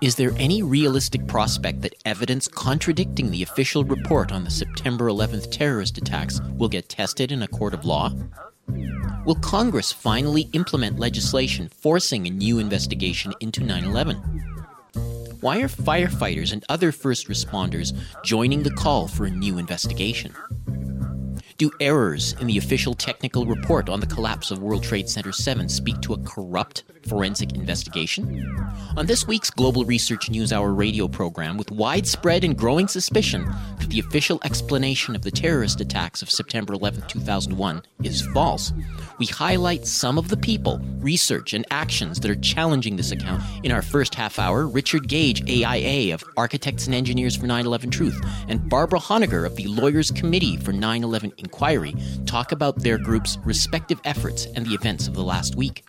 Is there any realistic prospect that evidence contradicting the official report on the September 11th terrorist attacks will get tested in a court of law? Will Congress finally implement legislation forcing a new investigation into 9 11? Why are firefighters and other first responders joining the call for a new investigation? Do errors in the official technical report on the collapse of World Trade Center 7 speak to a corrupt forensic investigation? On this week's Global Research News Hour radio program, with widespread and growing suspicion that the official explanation of the terrorist attacks of September 11, 2001 is false, we highlight some of the people, research, and actions that are challenging this account. In our first half hour, Richard Gage, AIA of Architects and Engineers for 9 11 Truth, and Barbara Honegger of the Lawyers Committee for 9 11 Inquiry talk about their group's respective efforts and the events of the last week.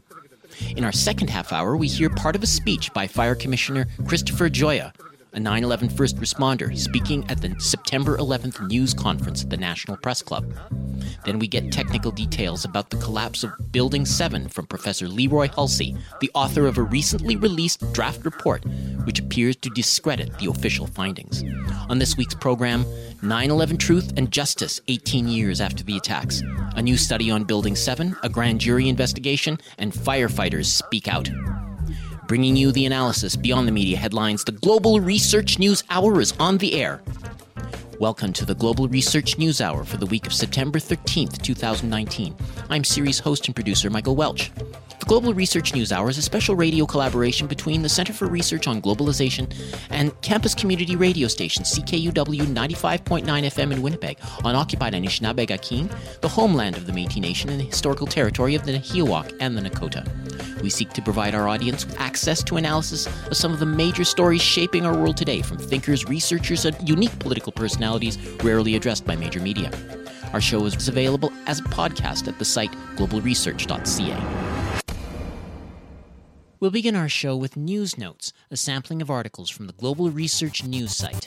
In our second half hour, we hear part of a speech by Fire Commissioner Christopher Gioia, a 9 11 first responder, speaking at the September 11th news conference at the National Press Club. Then we get technical details about the collapse of Building 7 from Professor Leroy Hulsey, the author of a recently released draft report which appears to discredit the official findings. On this week's program, 9 11 Truth and Justice 18 years after the attacks, a new study on Building 7, a grand jury investigation, and firefighters speak out. Bringing you the analysis beyond the media headlines, the Global Research News Hour is on the air. Welcome to the Global Research News Hour for the week of September 13th, 2019. I'm series host and producer Michael Welch. The Global Research News Hour is a special radio collaboration between the Center for Research on Globalization and campus community radio station CKUW 95.9 FM in Winnipeg on occupied Anishinaabe the homeland of the Métis Nation and the historical territory of the Nehiyawak and the Nakota. We seek to provide our audience with access to analysis of some of the major stories shaping our world today from thinkers, researchers, and unique political personalities rarely addressed by major media. Our show is available as a podcast at the site globalresearch.ca. We'll begin our show with News Notes, a sampling of articles from the Global Research News site.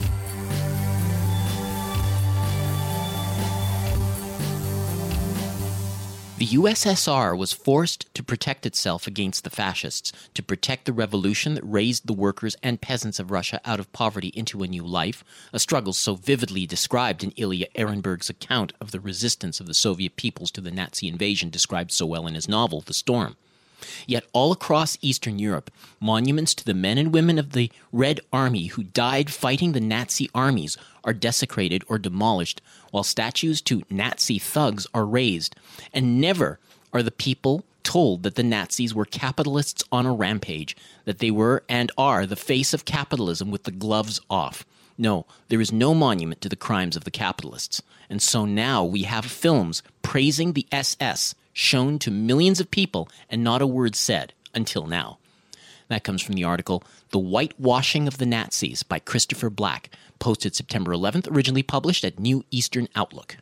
The USSR was forced to protect itself against the fascists, to protect the revolution that raised the workers and peasants of Russia out of poverty into a new life, a struggle so vividly described in Ilya Ehrenburg's account of the resistance of the Soviet peoples to the Nazi invasion described so well in his novel, The Storm. Yet, all across Eastern Europe, monuments to the men and women of the Red Army who died fighting the Nazi armies are desecrated or demolished, while statues to Nazi thugs are raised. And never are the people told that the Nazis were capitalists on a rampage, that they were and are the face of capitalism with the gloves off. No, there is no monument to the crimes of the capitalists. And so now we have films praising the SS shown to millions of people and not a word said until now. That comes from the article The Whitewashing of the Nazis by Christopher Black, posted September 11th, originally published at New Eastern Outlook.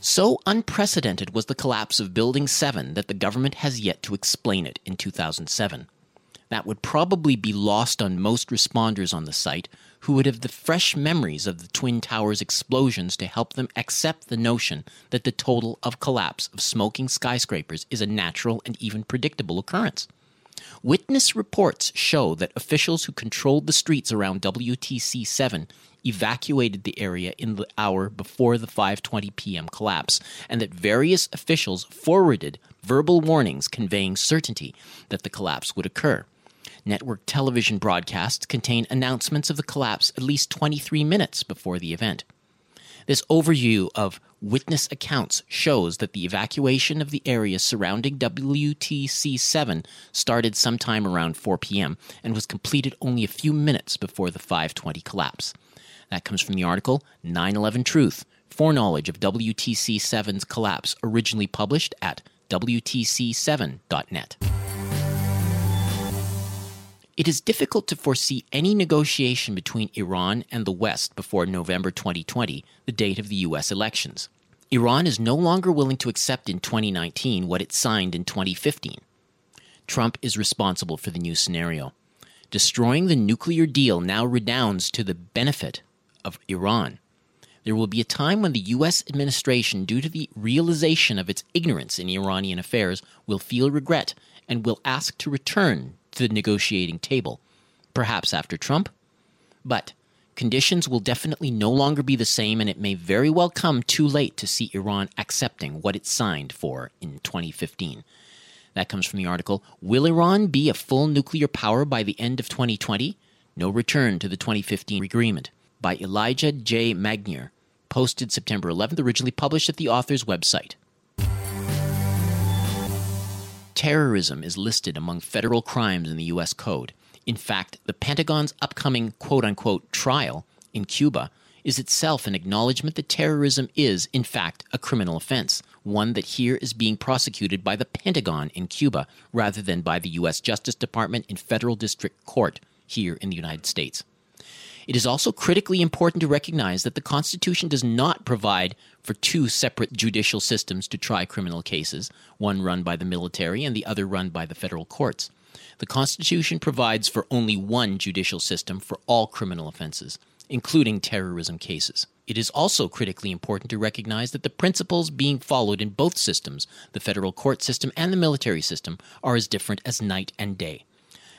So unprecedented was the collapse of Building 7 that the government has yet to explain it in 2007 that would probably be lost on most responders on the site who would have the fresh memories of the Twin Towers explosions to help them accept the notion that the total of collapse of smoking skyscrapers is a natural and even predictable occurrence. Witness reports show that officials who controlled the streets around WTC 7 evacuated the area in the hour before the 5:20 p.m. collapse and that various officials forwarded verbal warnings conveying certainty that the collapse would occur. Network television broadcasts contain announcements of the collapse at least 23 minutes before the event. This overview of witness accounts shows that the evacuation of the area surrounding WTC 7 started sometime around 4 p.m. and was completed only a few minutes before the 520 collapse. That comes from the article 9 11 Truth Foreknowledge of WTC 7's Collapse, originally published at WTC7.net. It is difficult to foresee any negotiation between Iran and the West before November 2020, the date of the US elections. Iran is no longer willing to accept in 2019 what it signed in 2015. Trump is responsible for the new scenario. Destroying the nuclear deal now redounds to the benefit of Iran. There will be a time when the U.S. administration, due to the realization of its ignorance in Iranian affairs, will feel regret and will ask to return the negotiating table, perhaps after Trump. But conditions will definitely no longer be the same, and it may very well come too late to see Iran accepting what it signed for in 2015. That comes from the article Will Iran be a full nuclear power by the end of 2020? No return to the 2015 agreement by Elijah J. Magnier, posted September 11th, originally published at the author's website. Terrorism is listed among federal crimes in the U.S. Code. In fact, the Pentagon's upcoming quote unquote trial in Cuba is itself an acknowledgement that terrorism is, in fact, a criminal offense, one that here is being prosecuted by the Pentagon in Cuba rather than by the U.S. Justice Department in federal district court here in the United States. It is also critically important to recognize that the Constitution does not provide for two separate judicial systems to try criminal cases, one run by the military and the other run by the federal courts. The Constitution provides for only one judicial system for all criminal offenses, including terrorism cases. It is also critically important to recognize that the principles being followed in both systems, the federal court system and the military system, are as different as night and day.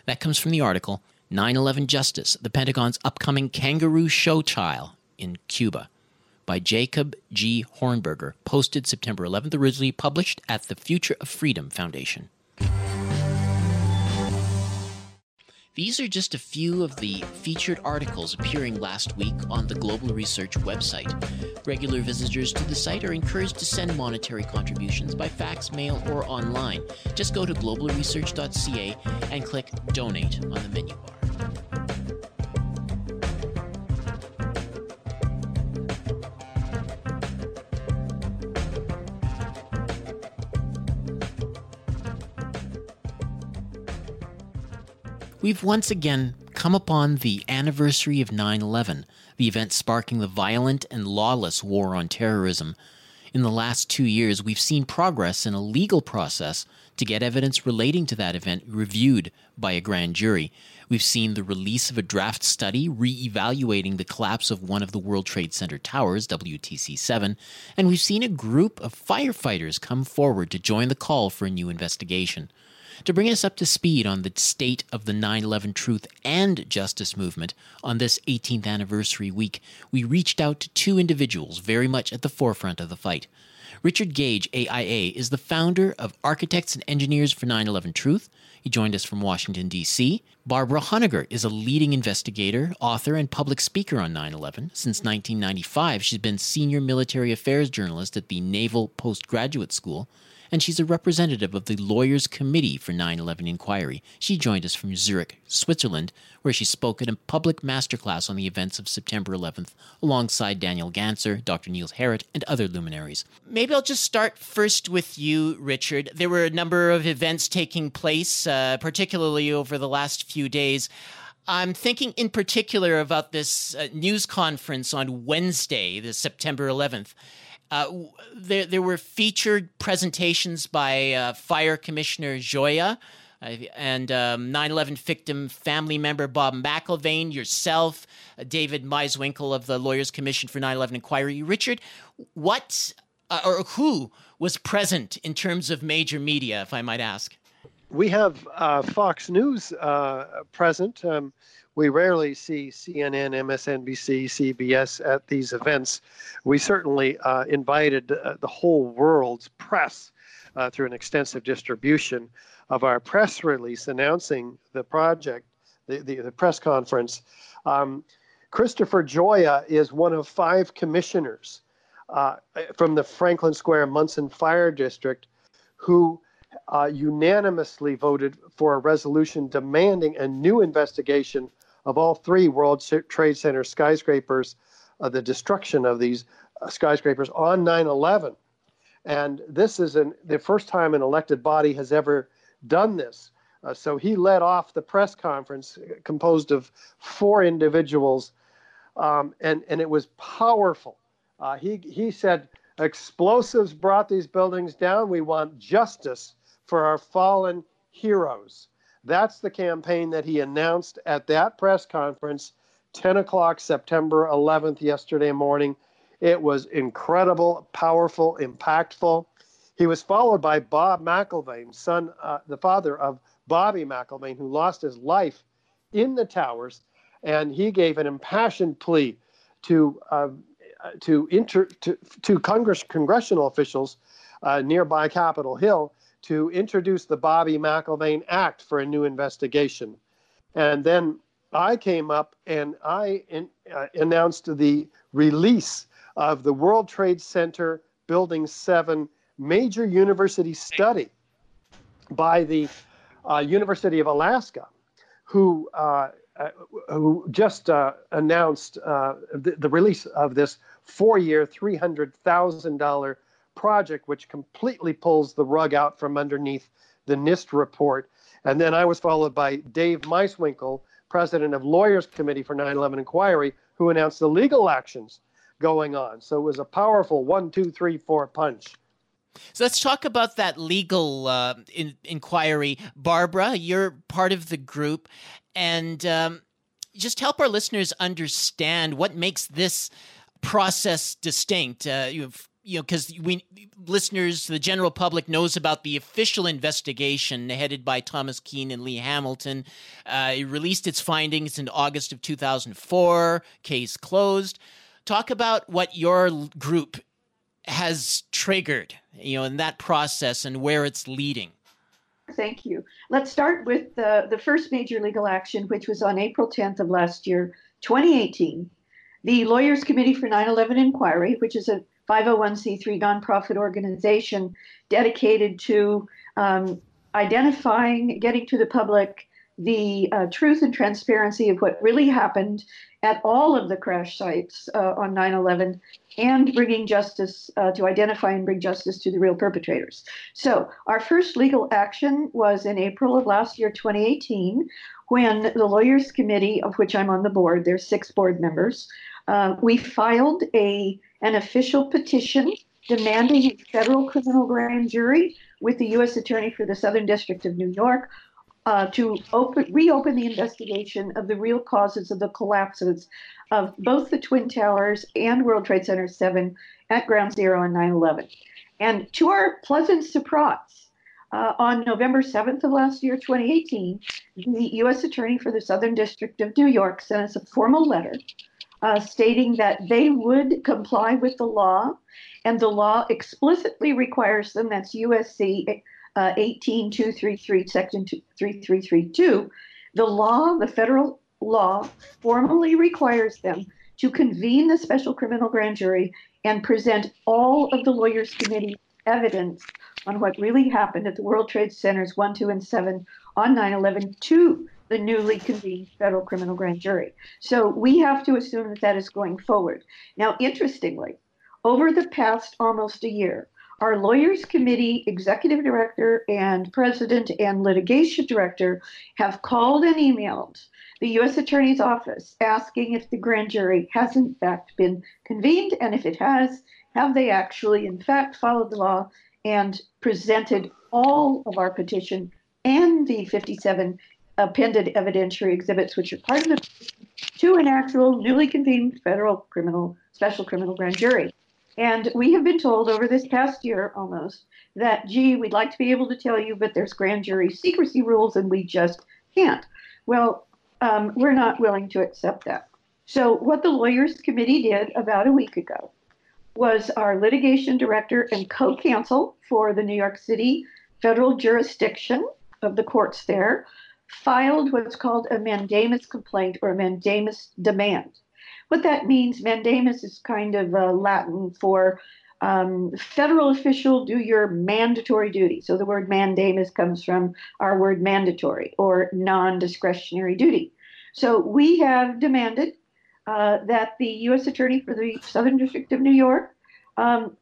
That comes from the article 9 11 Justice, the Pentagon's upcoming kangaroo show trial in Cuba by Jacob G. Hornberger, posted September 11th, originally published at the Future of Freedom Foundation. These are just a few of the featured articles appearing last week on the Global Research website. Regular visitors to the site are encouraged to send monetary contributions by fax, mail, or online. Just go to globalresearch.ca and click Donate on the menu bar. We've once again come upon the anniversary of 9 11, the event sparking the violent and lawless war on terrorism. In the last two years, we've seen progress in a legal process to get evidence relating to that event reviewed by a grand jury. We've seen the release of a draft study re evaluating the collapse of one of the World Trade Center towers, WTC 7, and we've seen a group of firefighters come forward to join the call for a new investigation. To bring us up to speed on the state of the 9 11 truth and justice movement on this 18th anniversary week, we reached out to two individuals very much at the forefront of the fight. Richard Gage, AIA, is the founder of Architects and Engineers for 9 11 Truth. He joined us from Washington, D.C. Barbara Honegger is a leading investigator, author, and public speaker on 9 11. Since 1995, she's been senior military affairs journalist at the Naval Postgraduate School and she's a representative of the Lawyers Committee for 9 11 Inquiry. She joined us from Zurich, Switzerland, where she spoke at a public masterclass on the events of September 11th alongside Daniel Ganser, Dr. Niels Harrit, and other luminaries. Maybe I'll just start first with you, Richard. There were a number of events taking place, uh, particularly over the last few days. I'm thinking in particular about this uh, news conference on Wednesday, the September 11th. Uh, there, there were featured presentations by uh, Fire Commissioner Gioia uh, and um, 9 11 victim family member Bob McIlvaine, yourself, uh, David Meiswinkle of the Lawyers Commission for 9 11 Inquiry. Richard, what uh, or who was present in terms of major media, if I might ask? We have Fox News present. Um, we rarely see CNN, MSNBC, CBS at these events. We certainly uh, invited uh, the whole world's press uh, through an extensive distribution of our press release announcing the project, the, the, the press conference. Um, Christopher Gioia is one of five commissioners uh, from the Franklin Square Munson Fire District who uh, unanimously voted for a resolution demanding a new investigation of all three World Trade Center skyscrapers, uh, the destruction of these uh, skyscrapers on 9 11. And this is an, the first time an elected body has ever done this. Uh, so he led off the press conference uh, composed of four individuals, um, and, and it was powerful. Uh, he, he said, Explosives brought these buildings down. We want justice for our fallen heroes. That's the campaign that he announced at that press conference, 10 o'clock, September 11th, yesterday morning. It was incredible, powerful, impactful. He was followed by Bob McIlvaine, son, uh, the father of Bobby McIlvaine, who lost his life in the towers, and he gave an impassioned plea to uh, to, inter, to, to Congress, congressional officials uh, nearby Capitol Hill to introduce the Bobby McIlvaine Act for a new investigation. And then I came up and I in, uh, announced the release of the World Trade Center Building 7 major university study by the uh, University of Alaska, who uh, uh, who just uh, announced uh, the, the, release of this hundred thousand dollar project, which completely pulls the rug out from underneath the NIST report. And then I was followed by Dave Meiswinkle, president of Lawyers Committee for 9/11 Inquiry, who announced the legal actions going on. So it was a powerful one, two, three, four punch. So let's talk about that legal uh, in- inquiry. Barbara, you're part of the group, and um, just help our listeners understand what makes this process distinct. Uh, you've you know, because we listeners, the general public knows about the official investigation headed by Thomas Kean and Lee Hamilton. Uh, it released its findings in August of 2004. Case closed. Talk about what your group has triggered, you know, in that process and where it's leading. Thank you. Let's start with the, the first major legal action, which was on April 10th of last year, 2018. The Lawyers Committee for 9 11 Inquiry, which is a 501c3 nonprofit organization dedicated to um, identifying, getting to the public the uh, truth and transparency of what really happened at all of the crash sites uh, on 9 11 and bringing justice uh, to identify and bring justice to the real perpetrators. So, our first legal action was in April of last year, 2018, when the Lawyers Committee, of which I'm on the board, there's six board members, uh, we filed a an official petition demanding a federal criminal grand jury with the U.S. Attorney for the Southern District of New York uh, to open, reopen the investigation of the real causes of the collapses of both the Twin Towers and World Trade Center 7 at Ground Zero on 9 11. And to our pleasant surprise, uh, on November 7th of last year, 2018, the U.S. Attorney for the Southern District of New York sent us a formal letter uh, stating that they would comply with the law, and the law explicitly requires them, that's USC uh, 18233, Section 3332, the law, the federal law, formally requires them to convene the special criminal grand jury and present all of the lawyers' committee evidence on what really happened at the World Trade Centers 1, 2, and 7 on 9 11 to the newly convened federal criminal grand jury. So we have to assume that that is going forward. Now, interestingly, over the past almost a year, our lawyers committee executive director and president and litigation director have called and emailed the U.S. Attorney's Office asking if the grand jury has in fact been convened, and if it has, have they actually in fact followed the law and presented all of our petition and the 57 appended evidentiary exhibits, which are part of the to an actual newly convened federal criminal special criminal grand jury. And we have been told over this past year almost that, gee, we'd like to be able to tell you, but there's grand jury secrecy rules and we just can't. Well, um, we're not willing to accept that. So, what the Lawyers Committee did about a week ago was our litigation director and co counsel for the New York City federal jurisdiction of the courts there filed what's called a mandamus complaint or a mandamus demand. What that means, mandamus is kind of uh, Latin for um, federal official, do your mandatory duty. So the word mandamus comes from our word mandatory or non discretionary duty. So we have demanded uh, that the U.S. Attorney for the Southern District of New York um,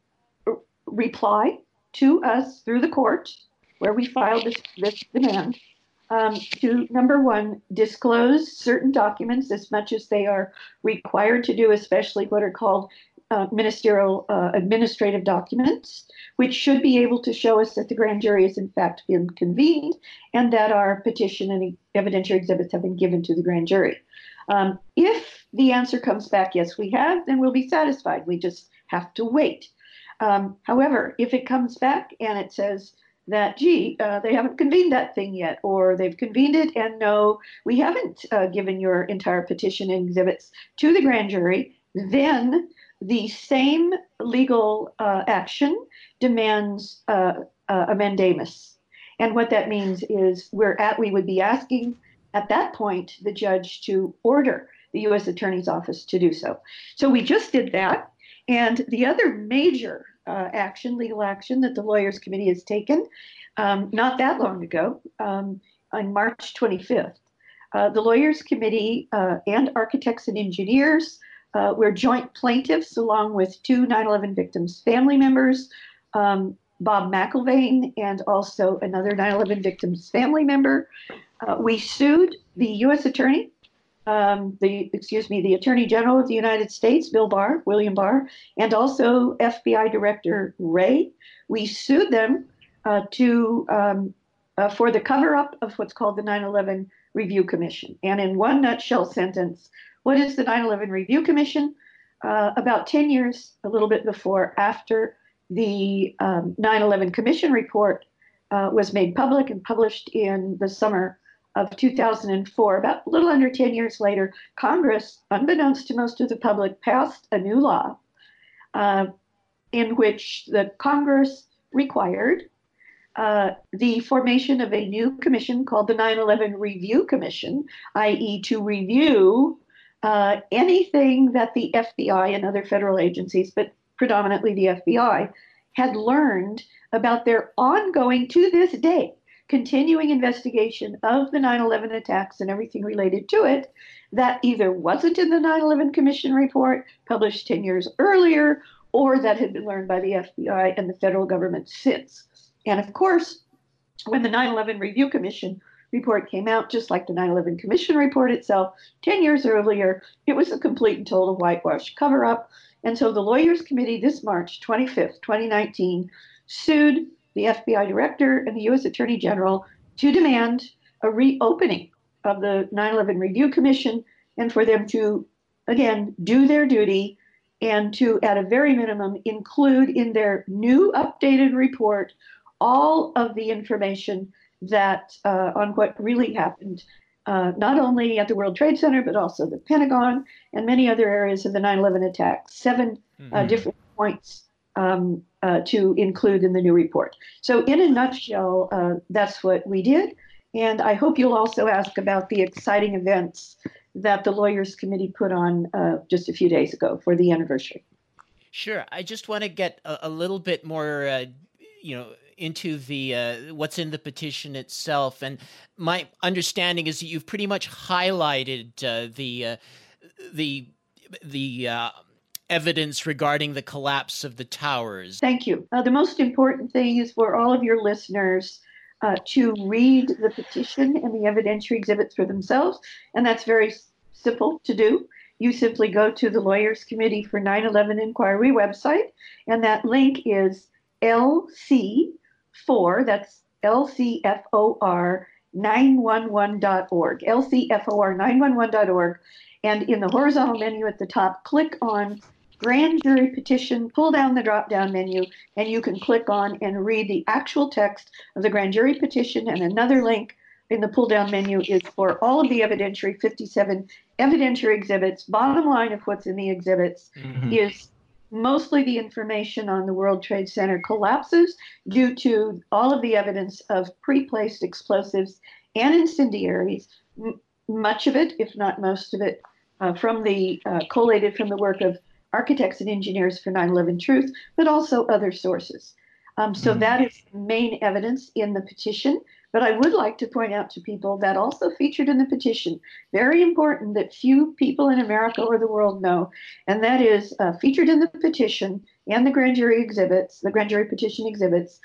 reply to us through the court where we filed this, this demand um, to number one, disclose certain documents as much as they are required to do, especially what are called uh, ministerial uh, administrative documents, which should be able to show us that the grand jury has in fact been convened and that our petition and evidentiary exhibits have been given to the grand jury. Um, if the answer comes back, yes, we have, then we'll be satisfied. We just have to wait. Um, however, if it comes back and it says that, gee, uh, they haven't convened that thing yet, or they've convened it and no, we haven't uh, given your entire petition and exhibits to the grand jury, then the same legal uh, action demands uh, uh, a mandamus. And what that means is we're at, we would be asking at that point the judge to order the U.S. Attorney's Office to do so. So we just did that. And the other major uh, action, legal action, that the Lawyers Committee has taken um, not that long ago, um, on March 25th, uh, the Lawyers Committee uh, and architects and engineers uh, were joint plaintiffs along with two 9 11 victims' family members. Um, Bob McIlvaine and also another 9 11 victim's family member. Uh, we sued the U.S. Attorney, um, the excuse me, the Attorney General of the United States, Bill Barr, William Barr, and also FBI Director Wray. We sued them uh, to um, uh, for the cover up of what's called the 9/11 Review Commission. And in one nutshell sentence, what is the 9/11 Review Commission? Uh, about 10 years, a little bit before, after the um, 9 11 Commission report uh, was made public and published in the summer of 2004. About a little under 10 years later, Congress, unbeknownst to most of the public, passed a new law uh, in which the Congress required uh, the formation of a new commission called the 9 11 Review Commission, i.e., to review uh, anything that the FBI and other federal agencies, but predominantly the FBI, had learned about their ongoing, to this day, continuing investigation of the 9 11 attacks and everything related to it that either wasn't in the 9 11 Commission report published 10 years earlier or that had been learned by the FBI and the federal government since. And of course, when the 9 11 Review Commission report came out, just like the 9 11 Commission report itself, 10 years earlier, it was a complete and total whitewash cover up and so the Lawyers Committee this March 25th, 2019, sued the FBI director and the U.S. Attorney General to demand a reopening of the 9 11 Review Commission and for them to, again, do their duty and to, at a very minimum, include in their new updated report all of the information that uh, on what really happened uh, not only at the World Trade Center, but also the Pentagon and many other areas of the 9 11 attacks. 7 uh, mm-hmm. uh, different points um, uh, to include in the new report. So, in a nutshell, uh, that's what we did. And I hope you'll also ask about the exciting events that the Lawyers Committee put on just a few days ago for the anniversary. Sure. I just want to get a, a little bit more, you know, into the uh, what's in the petition itself, and my understanding is that you've pretty much highlighted uh, the uh, the the uh, evidence regarding the collapse of the towers. Thank you. Uh, the most important thing is for all of your listeners. Uh, to read the petition and the evidentiary exhibits for themselves, and that's very simple to do you simply go to the Lawyers Committee for 9 11 Inquiry website, and that link is lc four, that's LCFOR 911.org, LCFOR 911.org. And in the horizontal menu at the top, click on Grand Jury Petition, pull down the drop down menu, and you can click on and read the actual text of the Grand Jury Petition. And another link in the pull down menu is for all of the evidentiary 57 evidentiary exhibits. Bottom line of what's in the exhibits mm-hmm. is mostly the information on the World Trade Center collapses due to all of the evidence of pre placed explosives and incendiaries, m- much of it, if not most of it, uh, from the uh, collated from the work of architects and engineers for 9 11 Truth, but also other sources. Um, so mm-hmm. that is main evidence in the petition. But I would like to point out to people that also featured in the petition, very important that few people in America or the world know, and that is uh, featured in the petition and the grand jury exhibits, the grand jury petition exhibits,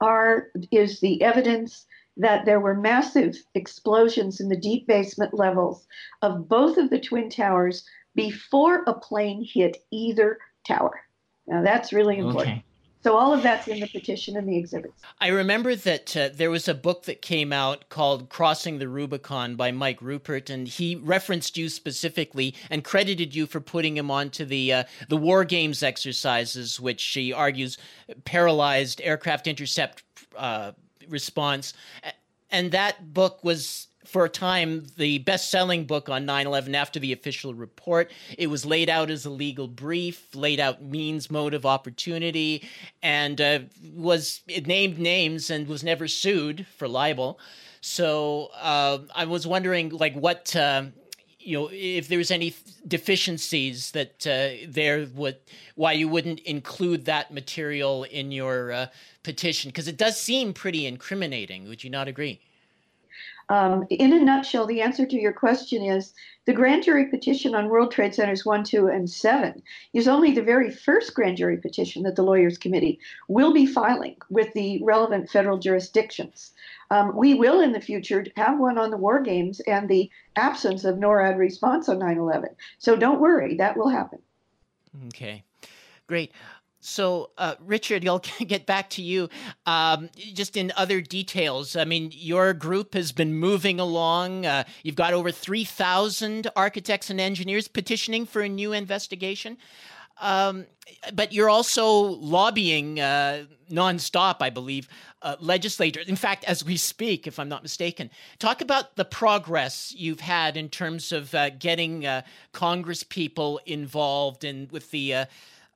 are is the evidence that there were massive explosions in the deep basement levels of both of the twin towers before a plane hit either tower. Now that's really important. Okay. So all of that's in the petition and the exhibits. I remember that uh, there was a book that came out called Crossing the Rubicon by Mike Ruppert and he referenced you specifically and credited you for putting him onto the uh, the war games exercises, which he argues paralyzed aircraft intercept uh, response. And that book was for a time the best selling book on 9 11 after the official report. It was laid out as a legal brief, laid out means, motive, opportunity, and uh, was it named names and was never sued for libel. So uh, I was wondering, like, what. Uh, you know, if there was any deficiencies that uh, there would, why you wouldn't include that material in your uh, petition, because it does seem pretty incriminating. Would you not agree? Um, in a nutshell, the answer to your question is the grand jury petition on World Trade Centers 1, 2, and 7 is only the very first grand jury petition that the Lawyers Committee will be filing with the relevant federal jurisdictions. Um, we will in the future have one on the war games and the absence of NORAD response on 9 11. So don't worry, that will happen. Okay, great. So, uh, Richard, I'll get back to you. Um, just in other details, I mean, your group has been moving along. Uh, you've got over 3,000 architects and engineers petitioning for a new investigation. Um, but you're also lobbying uh, nonstop, I believe, uh, legislators. In fact, as we speak, if I'm not mistaken, talk about the progress you've had in terms of uh, getting uh, Congress people involved in with the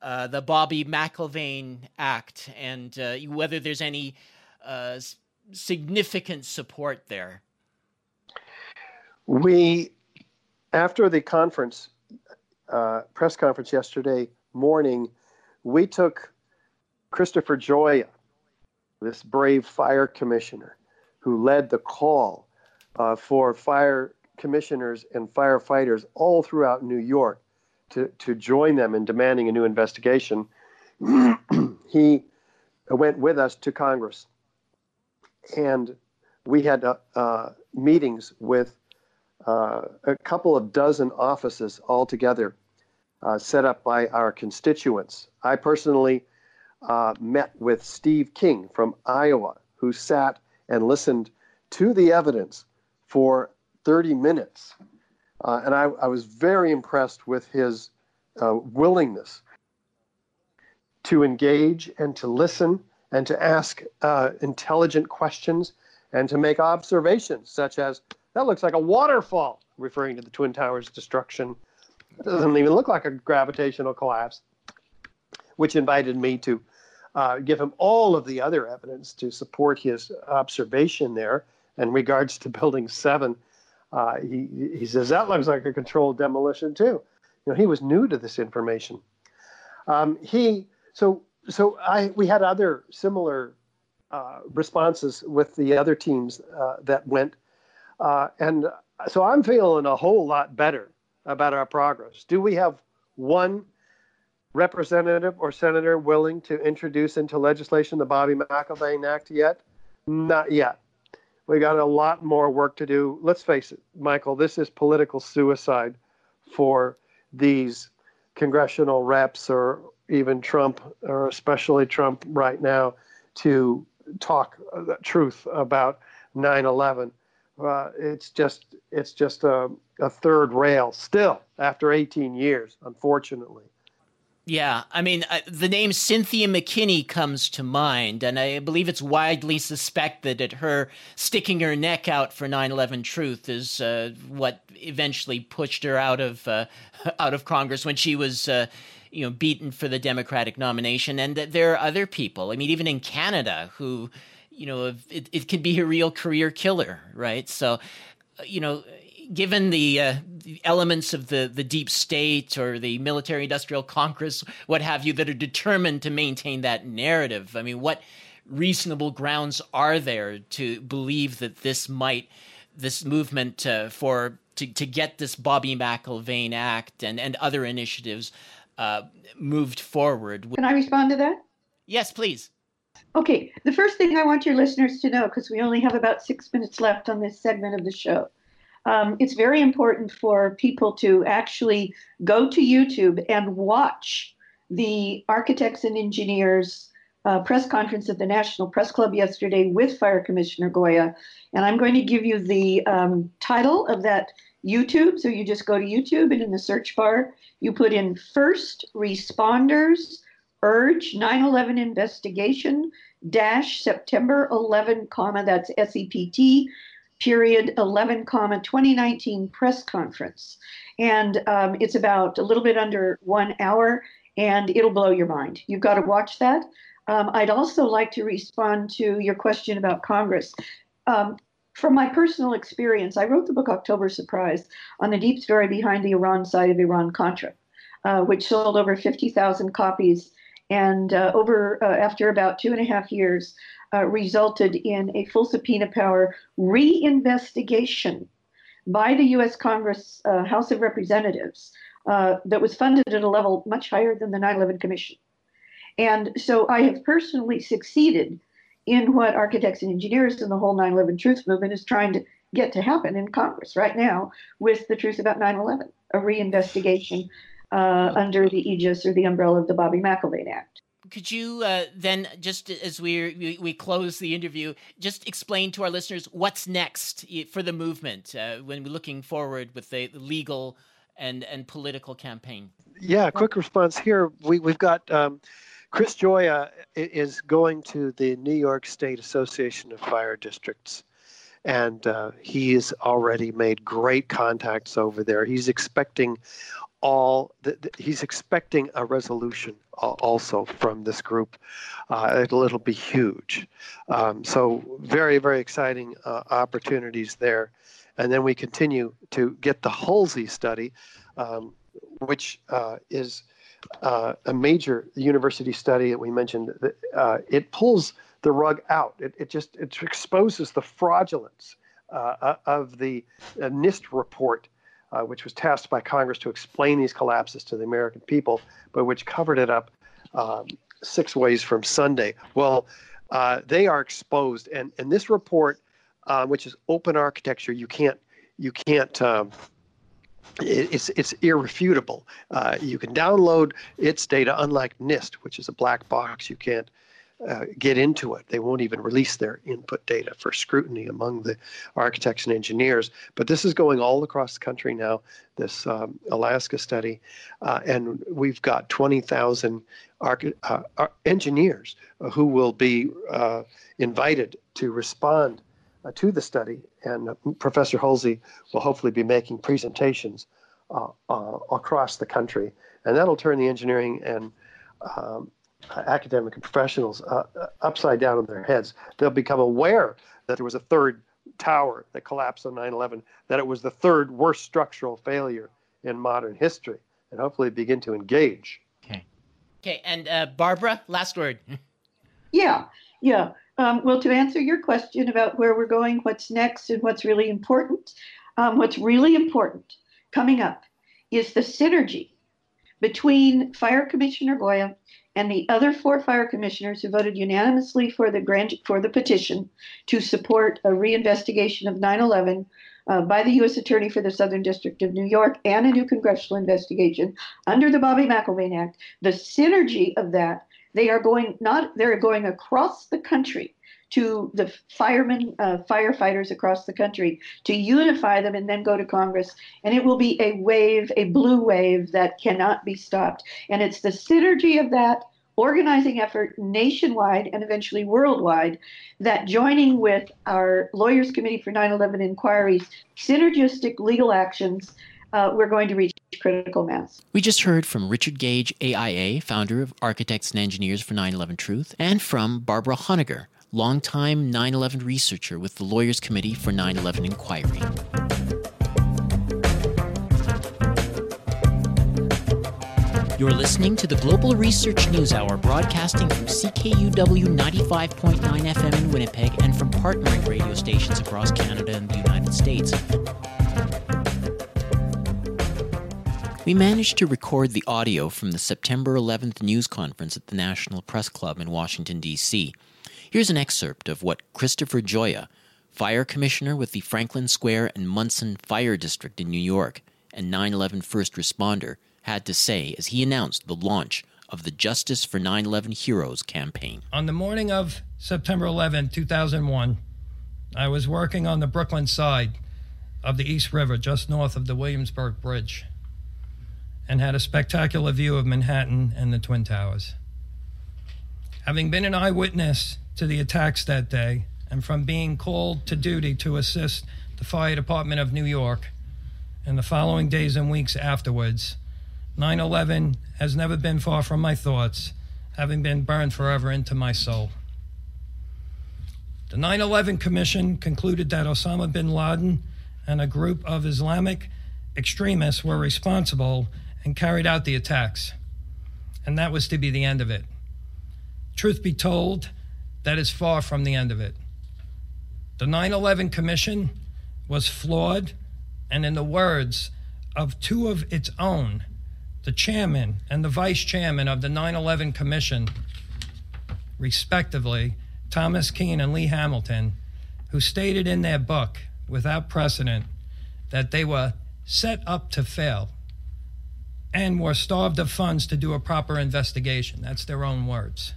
uh, the Bobby McIlvaine Act and uh, whether there's any uh, significant support there. We, after the conference, uh, press conference yesterday morning, we took Christopher Gioia, this brave fire commissioner who led the call uh, for fire commissioners and firefighters all throughout New York to, to join them in demanding a new investigation, he went with us to Congress. And we had uh, uh, meetings with uh, a couple of dozen offices altogether uh, set up by our constituents. I personally uh, met with Steve King from Iowa, who sat and listened to the evidence for 30 minutes uh, and I, I, was very impressed with his uh, willingness to engage and to listen and to ask uh, intelligent questions and to make observations such as that looks like a waterfall, referring to the Twin Towers destruction. It doesn't even look like a gravitational collapse, which invited me to uh, give him all of the other evidence to support his observation there in regards to Building 7 uh, he, he says that looks like a controlled demolition too. You know, he was new to this information. Um, he so so I we had other similar uh, responses with the other teams uh, that went, uh, and so I'm feeling a whole lot better about our progress. Do we have one representative or senator willing to introduce into legislation the Bobby McIlvaine Act yet? Not yet. We got a lot more work to do. Let's face it, Michael, this is political suicide for these congressional reps or even Trump, or especially Trump right now, to talk the truth about 9 11. Uh, it's just it's just a, a third rail still after 18 years, unfortunately. Yeah, I mean, uh, the name Cynthia McKinney comes to mind, and I believe it's widely suspected that her sticking her neck out for 9/11 Truth is uh, what eventually pushed her out of uh, out of Congress when she was. Uh, you know, beaten for the Democratic nomination, and that there are other people. I mean, even in Canada, who, you know, it, it can be a real career killer, right? So, uh, you know, given the, uh, the, elements of the, the deep state or the military industrial congress, what have you, that are determined to maintain that narrative, I mean, what reasonable grounds are there to believe that this might, this movement uh, for to, to get this Bobby McIlvaine Act and, and other initiatives uh, moved forward? Can I respond to that? Yes, please. Okay, the first thing I want your listeners to know, because we only have about six minutes left on this segment of the show, um, it's very important for people to actually go to YouTube and watch the architects and engineers uh, press conference at the National Press Club yesterday with Fire Commissioner Gioia. And I'm going to give you the um, title of that YouTube. So you just go to YouTube and in the search bar, you put in First Responders Urge 9 11 Investigation dash September 11, comma, that's SEPT, period 11, comma, 2019 press conference. And um, it's about a little bit under one hour and it'll blow your mind. You've got to watch that. Um, I'd also like to respond to your question about Congress. Um, from my personal experience, I wrote the book October Surprise on the deep story behind the Iran side of Iran Contra, uh, which sold over 50,000 copies and uh, over uh, after about two and a half years uh, resulted in a full subpoena power reinvestigation by the U.S. Congress uh, House of Representatives uh, that was funded at a level much higher than the 9/11 Commission. And so I have personally succeeded in what architects and engineers and the whole 9 11 truth movement is trying to get to happen in Congress right now with the truth about 9 11, a reinvestigation uh, under the aegis or the umbrella of the Bobby McIlvaine Act. Could you uh, then, just as we, we, close the interview, just explain to our listeners what's next for the movement uh, when we're looking forward with the legal and and political campaign? Yeah, quick response here. We we've got. Um, Chris Gioia is going to the New York State Association of Fire Districts, and uh, he has already made great contacts over there. He's expecting all the, the, he's expecting a resolution also from this group. Uh, it'll, it'll be huge. Um, so very very exciting uh, opportunities there, and then we continue to get the Hulsey study, um, which uh, is uh, a major university study that we mentioned, uh, it pulls the rug out. It, it just it exposes the fraudulence uh, of the NIST report, uh, which was tasked by Congress to explain these collapses to the American people, but which covered it up um, six ways from Sunday. Well, they are exposed, and and this report, which is open architecture, you can't you can't um, it's it's irrefutable. Uh, you can download its data, unlike NIST, which is a black box. You can't uh, get into it. They won't even release their input data for scrutiny among the architects and engineers. But this is going all across the country now. This um, Alaska study, uh, and we've got 20,000 arch- uh, engineers who will be uh, invited to respond uh, to the study, and uh, Professor Hulsey will hopefully be making presentations uh, across the country, and that'll turn the engineering and um, academic and professionals upside down on their heads. They'll become aware that there was a third tower that collapsed on 9/11, that it was the third worst structural failure in modern history, and hopefully begin to engage. Okay. Okay, and uh, Barbara, last word. yeah, yeah. Um, well, to answer your question about where we're going, what's next, and what's really important, um, what's really important coming up is the synergy between Fire Commissioner Gioia and the other four fire commissioners who voted unanimously for the grand for the petition to support a reinvestigation of 9/11 uh, by the U.S. Attorney for the Southern District of New York and a new congressional investigation under the Bobby McIlvaine Act. The synergy of that they are going not they're going across the country to the firemen, uh, firefighters across the country to unify them and then go to Congress. And it will be a wave, a blue wave that cannot be stopped. And it's the synergy of that organizing effort nationwide and eventually worldwide that joining with our Lawyers Committee for 9 11 inquiries, synergistic legal actions, uh, we're going to reach critical mass. We just heard from Richard Gage, AIA, founder of Architects and Engineers for 9 11 Truth, and from Barbara Honegger, longtime 9 11 researcher with the Lawyers Committee for 9 11 Inquiry. You're listening to the Global Research News Hour, broadcasting from CKUW 95.9 FM in Winnipeg and from partnering radio stations across Canada and the United States. We managed to record the audio from the September 11th news conference at the National Press Club in Washington, D.C. Here's an excerpt of what Christopher Gioia, fire commissioner with the Franklin Square and Munson Fire District in New York and 9 11 first responder, had to say as he announced the launch of the Justice for 9 11 Heroes campaign. On the morning of September 11, 2001, I was working on the Brooklyn side of the East River, just north of the Williamsburg Bridge, and had a spectacular view of Manhattan and the Twin Towers. Having been an eyewitness to the attacks that day, and from being called to duty to assist the Fire Department of New York in the following days and weeks afterwards, 9 11 has never been far from my thoughts, having been burned forever into my soul. The 9 11 Commission concluded that Osama bin Laden and a group of Islamic extremists were responsible and carried out the attacks. And that was to be the end of it. Truth be told, that is far from the end of it. The 9 11 Commission was flawed, and in the words of two of its own, the chairman and the vice chairman of the 9 11 Commission, respectively, Thomas Kean and Lee Hamilton, who stated in their book, without precedent, that they were set up to fail and were starved of funds to do a proper investigation. That's their own words.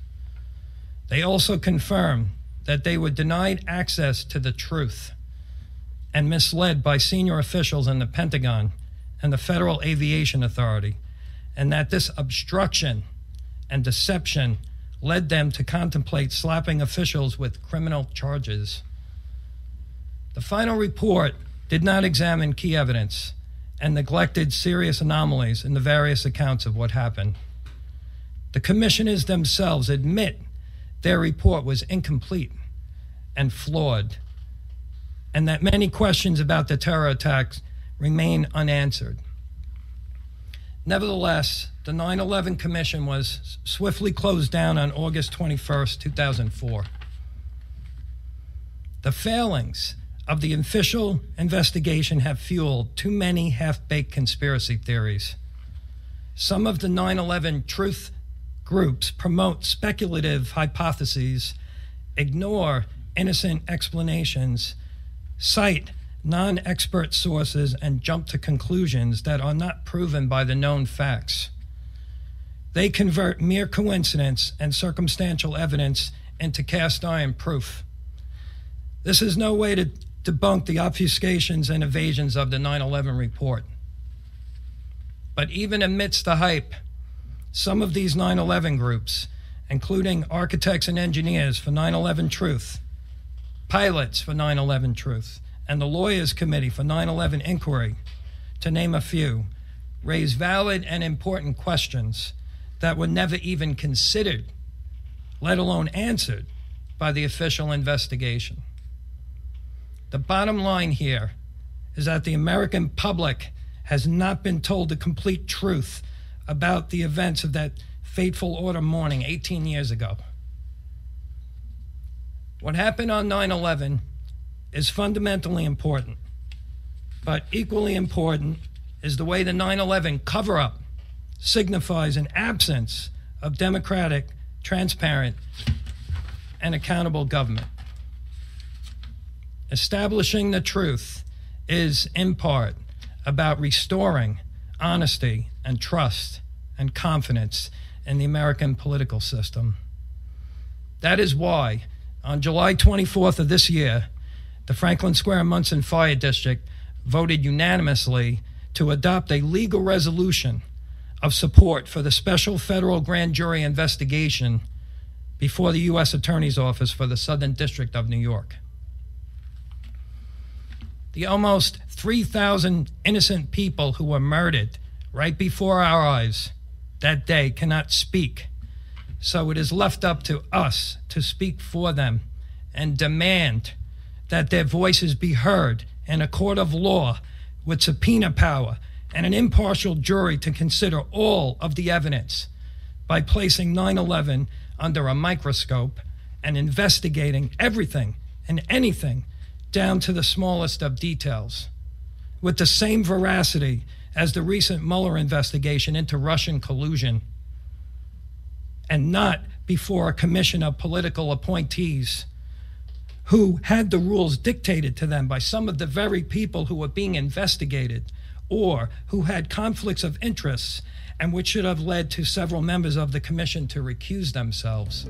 They also confirmed that they were denied access to the truth and misled by senior officials in the Pentagon and the Federal Aviation Authority, and that this obstruction and deception led them to contemplate slapping officials with criminal charges. The final report did not examine key evidence and neglected serious anomalies in the various accounts of what happened. The commissioners themselves admit their report was incomplete and flawed, and that many questions about the terror attacks remain unanswered. Nevertheless, the 9 11 Commission was swiftly closed down on August 21, 2004. The failings of the official investigation have fueled too many half baked conspiracy theories. Some of the 9 11 truth groups promote speculative hypotheses, ignore innocent explanations, cite non expert sources, and jump to conclusions that are not proven by the known facts. They convert mere coincidence and circumstantial evidence into cast iron proof. This is no way to debunk the obfuscations and evasions of the 9 11 report. But even amidst the hype, some of these 9 11 groups, including architects and engineers for 9 11 Truth, pilots for 9 11 Truth, and the Lawyers Committee for 9 11 Inquiry, to name a few, raise valid and important questions that were never even considered, let alone answered, by the official investigation. The bottom line here is that the American public has not been told the complete truth about the events of that fateful autumn morning 18 years ago. What happened on 9 11 is fundamentally important, but equally important is the way the 9 11 cover up signifies an absence of democratic, transparent, and accountable government. Establishing the truth is, in part, about restoring honesty and trust and confidence in the American political system. That is why, on July 24th of this year, the Franklin Square Munson Fire District voted unanimously to adopt a legal resolution of support for the special federal grand jury investigation before the U.S. Attorney's Office for the Southern District of New York. The almost 3,000 innocent people who were murdered right before our eyes that day cannot speak. So it is left up to us to speak for them and demand that their voices be heard in a court of law with subpoena power and an impartial jury to consider all of the evidence by placing 9 11 under a microscope and investigating everything and anything down to the smallest of details with the same veracity as the recent Mueller investigation into Russian collusion and not before a commission of political appointees who had the rules dictated to them by some of the very people who were being investigated or who had conflicts of interests and which should have led to several members of the commission to recuse themselves.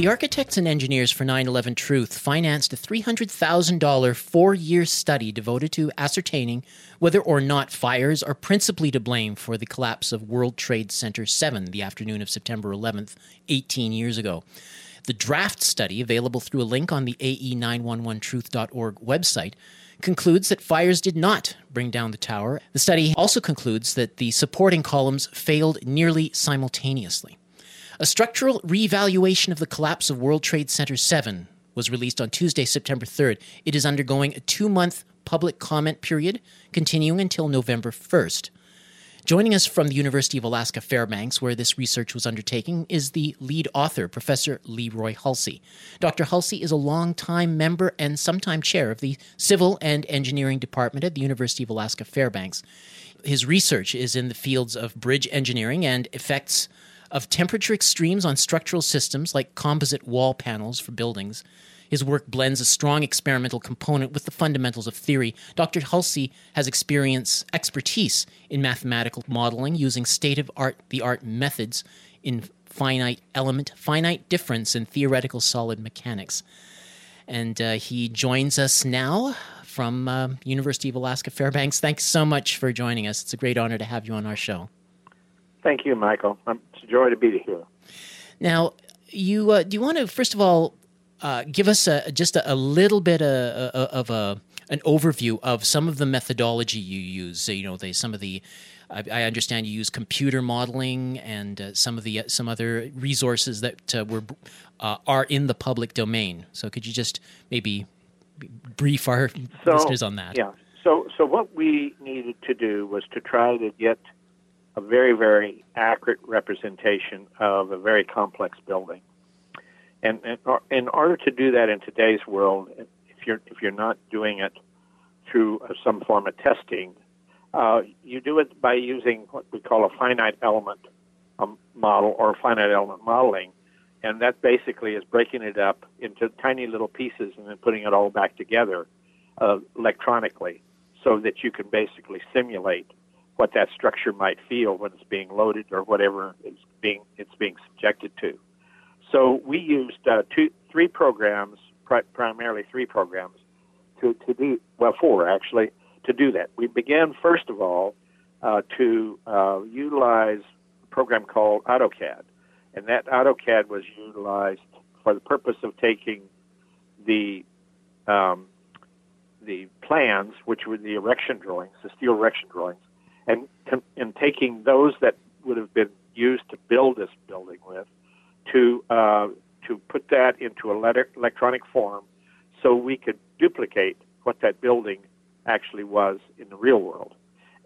The architects and engineers for 9 11 Truth financed a $300,000 four year study devoted to ascertaining whether or not fires are principally to blame for the collapse of World Trade Center 7 the afternoon of September 11th, 18 years ago. The draft study, available through a link on the AE911truth.org website, concludes that fires did not bring down the tower. The study also concludes that the supporting columns failed nearly simultaneously. A structural reevaluation of the collapse of World Trade Center 7 was released on Tuesday, September 3rd. It is undergoing a two month public comment period, continuing until November 1st. Joining us from the University of Alaska Fairbanks, where this research was undertaken, is the lead author, Professor Leroy Hulsey. Dr. Hulsey is a longtime member and sometime chair of the Civil and Engineering Department at the University of Alaska Fairbanks. His research is in the fields of bridge engineering and effects of temperature extremes on structural systems like composite wall panels for buildings. His work blends a strong experimental component with the fundamentals of theory. Dr. Hulsey has experience expertise in mathematical modeling using state of art the art methods in finite element, finite difference, and theoretical solid mechanics. And uh, he joins us now from uh, University of Alaska Fairbanks. Thanks so much for joining us. It's a great honor to have you on our show. Thank you, Michael. It's a joy to be here. Now, you uh, do you want to first of all uh, give us a, just a, a little bit uh, uh, of a an overview of some of the methodology you use? You know, they, some of the I, I understand you use computer modeling and uh, some of the some other resources that uh, were are in the public domain. So, could you just maybe brief our so, listeners on that? Yeah. So, so what we needed to do was to try to get a very, very accurate representation of a very complex building. And, and in order to do that in today's world, if you're if you're not doing it through some form of testing, uh, you do it by using what we call a finite element um, model or finite element modeling, and that basically is breaking it up into tiny little pieces and then putting it all back together uh, electronically, so that you can basically simulate what that structure might feel when it's being loaded or whatever it's being it's being subjected to. So we used uh, two, three programs, pri- primarily three programs, to, to do well four actually to do that. We began first of all uh, to uh, utilize a program called AutoCAD, and that AutoCAD was utilized for the purpose of taking the um, the plans, which were the erection drawings, the steel erection drawings, and and taking those that would have been used to build this building with, to uh, to put that into a electronic form, so we could duplicate what that building actually was in the real world,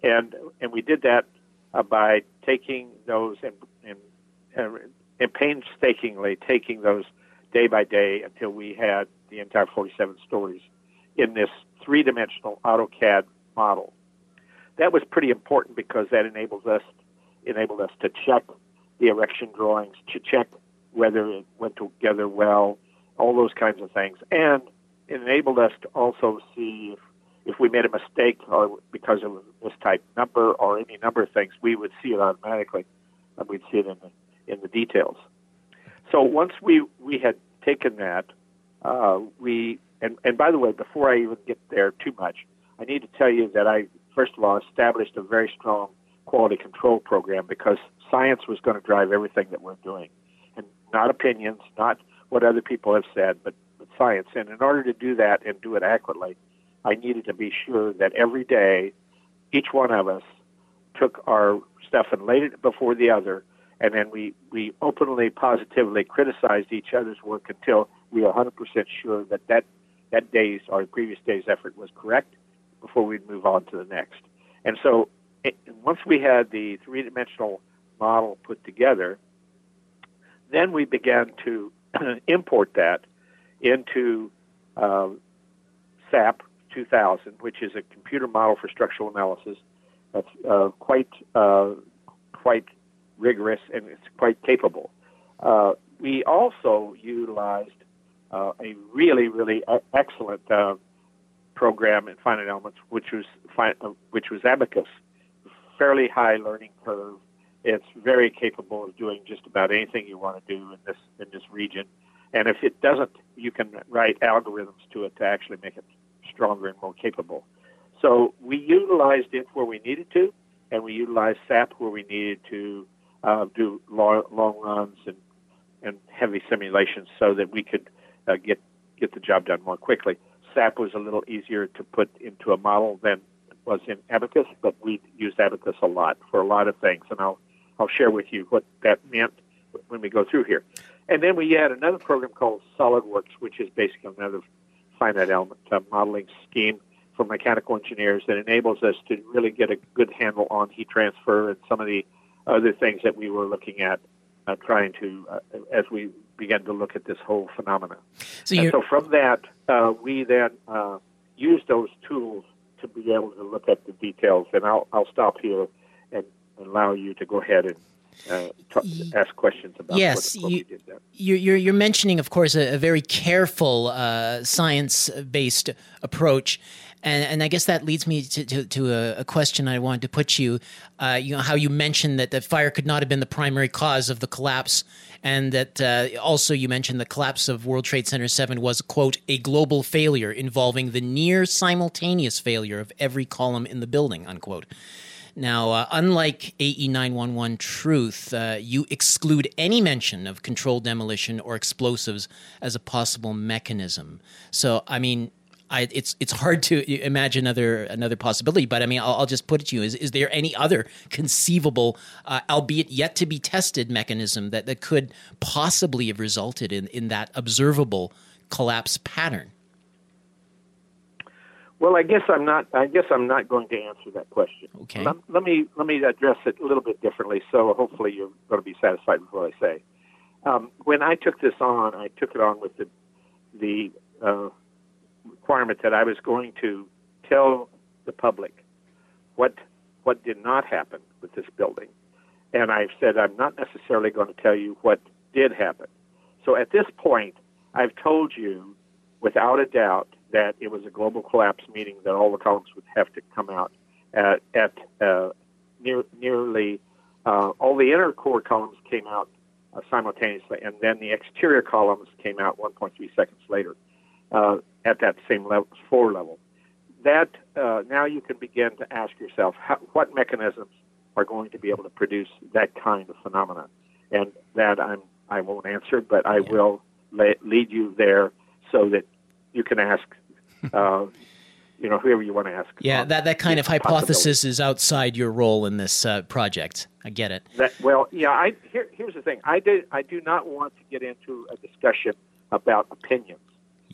and and we did that uh, by taking those and and, uh, and painstakingly taking those day by day until we had the entire 47 stories in this three-dimensional AutoCAD model that was pretty important because that enables us enabled us to check the erection drawings, to check whether it went together well, all those kinds of things, and it enabled us to also see if, if we made a mistake or because of this type number or any number of things, we would see it automatically, and we'd see it in the in the details. So once we we had taken that, uh, we and and by the way, before I even get there too much, I need to tell you that I first of all, established a very strong quality control program because science was going to drive everything that we're doing, and not opinions, not what other people have said, but, but science. And in order to do that and do it accurately, I needed to be sure that every day, each one of us took our stuff and laid it before the other, and then we, we openly, positively criticized each other's work until we were 100% sure that that, that day's or previous day's effort was correct before we'd move on to the next. And so it, once we had the three dimensional model put together, then we began to import that into uh, SAP 2000, which is a computer model for structural analysis that's uh, quite uh, quite rigorous and it's quite capable. Uh, we also utilized uh, a really, really excellent uh, program in finite elements, which was uh, which was Abaqus, fairly high learning curve. It's very capable of doing just about anything you want to do in this in this region. And if it doesn't, you can write algorithms to it to actually make it stronger and more capable. So we utilized it where we needed to, and we utilized SAP where we needed to uh, do long, long runs and, and heavy simulations so that we could uh, get get the job done more quickly. SAP was a little easier to put into a model than it was in Abaqus, but we used Abaqus a lot for a lot of things, and I'll I'll share with you what that meant when we go through here. And then we had another program called SolidWorks, which is basically another finite element uh, modeling scheme for mechanical engineers that enables us to really get a good handle on heat transfer and some of the other things that we were looking at, uh, trying to, uh, as we began to look at this whole phenomenon. So, and so from that, uh, we then uh, used those tools to be able to look at the details. And I'll, I'll stop here and allow you to go ahead and uh, t- ask questions about yes, what, what you, you're, you're, you're mentioning, of course, a, a very careful uh, science based approach. And, and I guess that leads me to, to, to a, a, question I wanted to put you. Uh, you know how you mentioned that the fire could not have been the primary cause of the collapse, and that uh, also you mentioned the collapse of World Trade Center Seven was quote a global failure involving the near simultaneous failure of every column in the building unquote. Now, uh, unlike AE 911 Truth, uh, you exclude any mention of controlled demolition or explosives as a possible mechanism. So, I mean, I, it's it's hard to imagine another another possibility, but I mean, I'll, I'll just put it to you: is is there any other conceivable, uh, albeit yet to be tested, mechanism that, that could possibly have resulted in in that observable collapse pattern? Well, I guess I'm not. I guess I'm not going to answer that question. Okay. Let, let me let me address it a little bit differently. So hopefully you're going to be satisfied with what I say. Um, when I took this on, I took it on with the the uh, requirement that I was going to tell the public what what did not happen with this building, and I've said I'm not necessarily going to tell you what did happen. So at this point, I've told you without a doubt that it was a global collapse, meaning that all the columns would have to come out at, at uh, near, nearly uh, all the inner core columns came out uh, simultaneously, and then the exterior columns came out 1.3 seconds later uh, at that same level, floor level. That uh, now you can begin to ask yourself how, what mechanisms are going to be able to produce that kind of phenomenon, and that I'm I won't answer, but I yeah. will la- lead you there so that you can ask uh, you know, whoever you want to ask. Yeah, that, that kind of hypothesis is outside your role in this uh, project. I get it. That, well, yeah. I here, here's the thing. I did. I do not want to get into a discussion about opinions.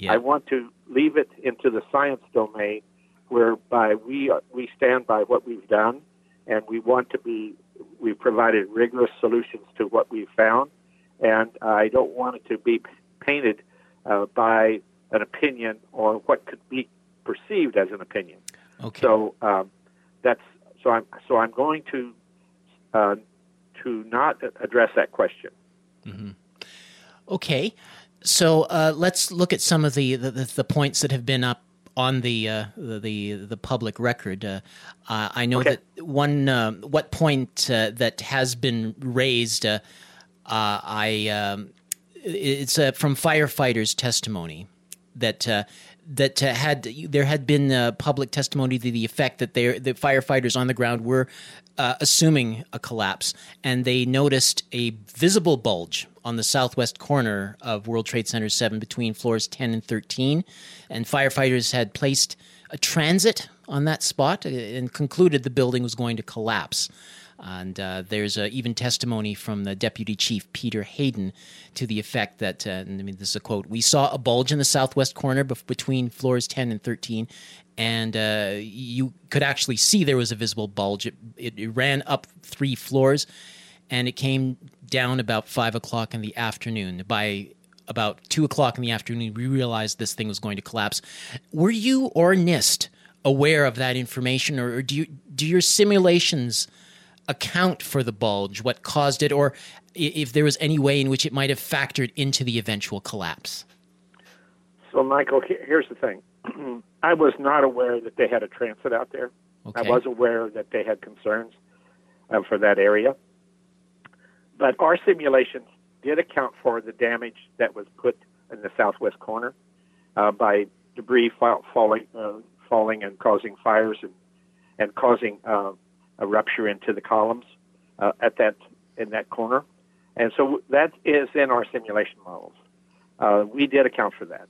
Yeah. I want to leave it into the science domain, whereby we we stand by what we've done, and we want to be. We've provided rigorous solutions to what we've found, and I don't want it to be painted uh, by an opinion or what could be perceived as an opinion. Okay. So um, that's so I'm so I'm going to uh, to not address that question. Mm-hmm. Okay, so uh, let's look at some of the, the, the points that have been up on the uh, the the public record. Uh, uh, I know okay. that one uh, what point uh, that has been raised. Uh, I um, it's from firefighters' testimony that uh, that uh, had there had been uh, public testimony to the effect that they the firefighters on the ground were uh, assuming a collapse, and they noticed a visible bulge on the southwest corner of World Trade Center Seven between floors ten and thirteen, and firefighters had placed a transit on that spot and concluded the building was going to collapse. And uh, there's uh, even testimony from the deputy chief, Peter Hayden, to the effect that, uh, I mean, this is a quote We saw a bulge in the southwest corner between floors 10 and 13, and uh, you could actually see there was a visible bulge. It, it, it, ran up three floors, and it came down about 5 o'clock in the afternoon. By about 2 o'clock in the afternoon, we realized this thing was going to collapse. Were you or NIST aware of that information, or do, you, do your simulations? account for the bulge, what caused it, or if there was any way in which it might have factored into the eventual collapse? So, Michael, here's the thing. I was not aware that they had a transit out there. Okay. I was aware that they had concerns uh, for that area. But our simulations did account for the damage that was put in the southwest corner uh, by debris fall, falling, uh, falling and causing fires and, and causing uh, a rupture into the columns uh, at that in that corner. And so that is in our simulation models. Uh, we did account for that.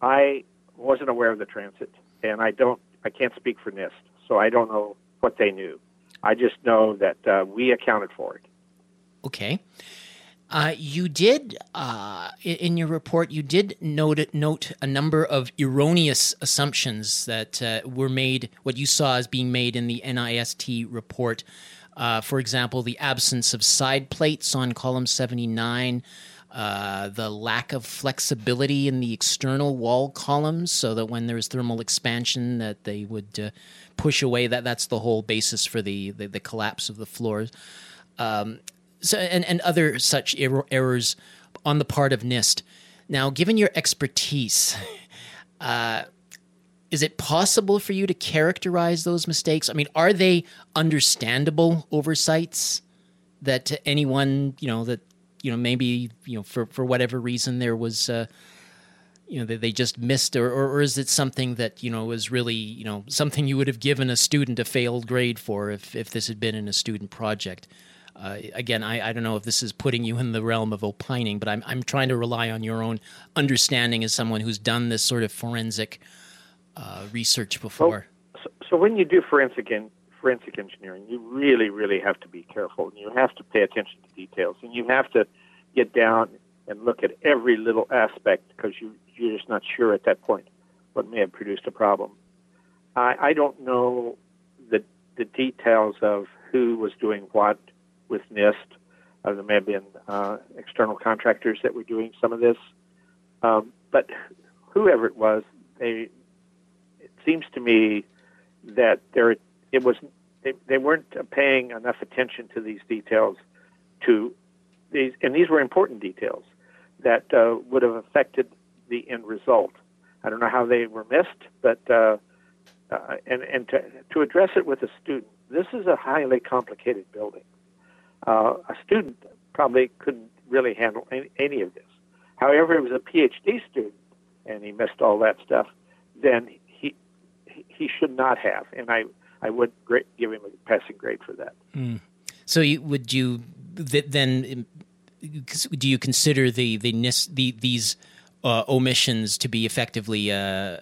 I wasn't aware of the transit, and I don't. I can't speak for NIST, so I don't know what they knew. I just know that uh, we accounted for it. Okay. Uh, you did uh, in your report. You did note note a number of erroneous assumptions that uh, were made. What you saw as being made in the NIST report. Uh, for example, the absence of side plates on column seventy nine. Uh, the lack of flexibility in the external wall columns, so that when there's thermal expansion, that they would uh, push away. That that's the whole basis for the the, the collapse of the floors. Um, so and and other such er- errors on the part of NIST. Now, given your expertise. Uh, is it possible for you to characterize those mistakes? I mean, are they understandable oversights that anyone, you know, that you know maybe you know for for whatever reason there was uh, you know they, they just missed or, or, or is it something that you know was really you know something you would have given a student a failed grade for if if this had been in a student project uh, again, I, I don't know if this is putting you in the realm of opining, but I'm, I'm trying to rely on your own understanding as someone who's done this sort of forensic uh, research before. Well, so, so, when you do forensic in, forensic engineering, you really, really have to be careful, and you have to pay attention to details, and you have to get down and look at every little aspect because you you're just not sure at that point what may have produced a problem. I, I don't know the the details of who was doing what with NIST. Uh, there may have been uh, external contractors that were doing some of this, um, but whoever it was, they it seems to me that there it was they, they weren't paying enough attention to these details to these and these were important details that uh, would have affected the end result. I don't know how they were missed, but uh, uh, and and to to address it with a student, this is a highly complicated building. Uh, a student probably couldn't really handle any, any of this. However, it was a PhD student, and he missed all that stuff. Then he he should not have, and I I would give him a passing grade for that. Mm. So, you, would you then? Do you consider the the, the these uh, omissions to be effectively uh,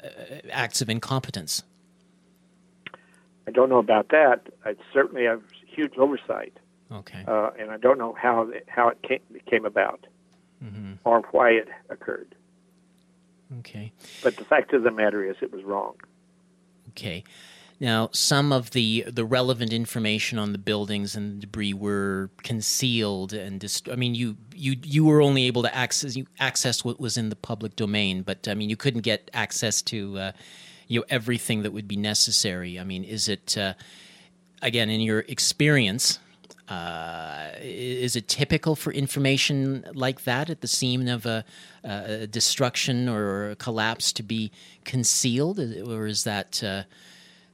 acts of incompetence? I don't know about that. I certainly have huge oversight. Okay. Uh, and I don't know how how it came, came about mm-hmm. or why it occurred. Okay. But the fact of the matter is, it was wrong. Okay. Now, some of the the relevant information on the buildings and the debris were concealed and dist- I mean, you you you were only able to access you access what was in the public domain, but I mean, you couldn't get access to uh, you know everything that would be necessary. I mean, is it uh, again in your experience? Uh, is it typical for information like that at the scene of a, a destruction or a collapse to be concealed, or is that uh,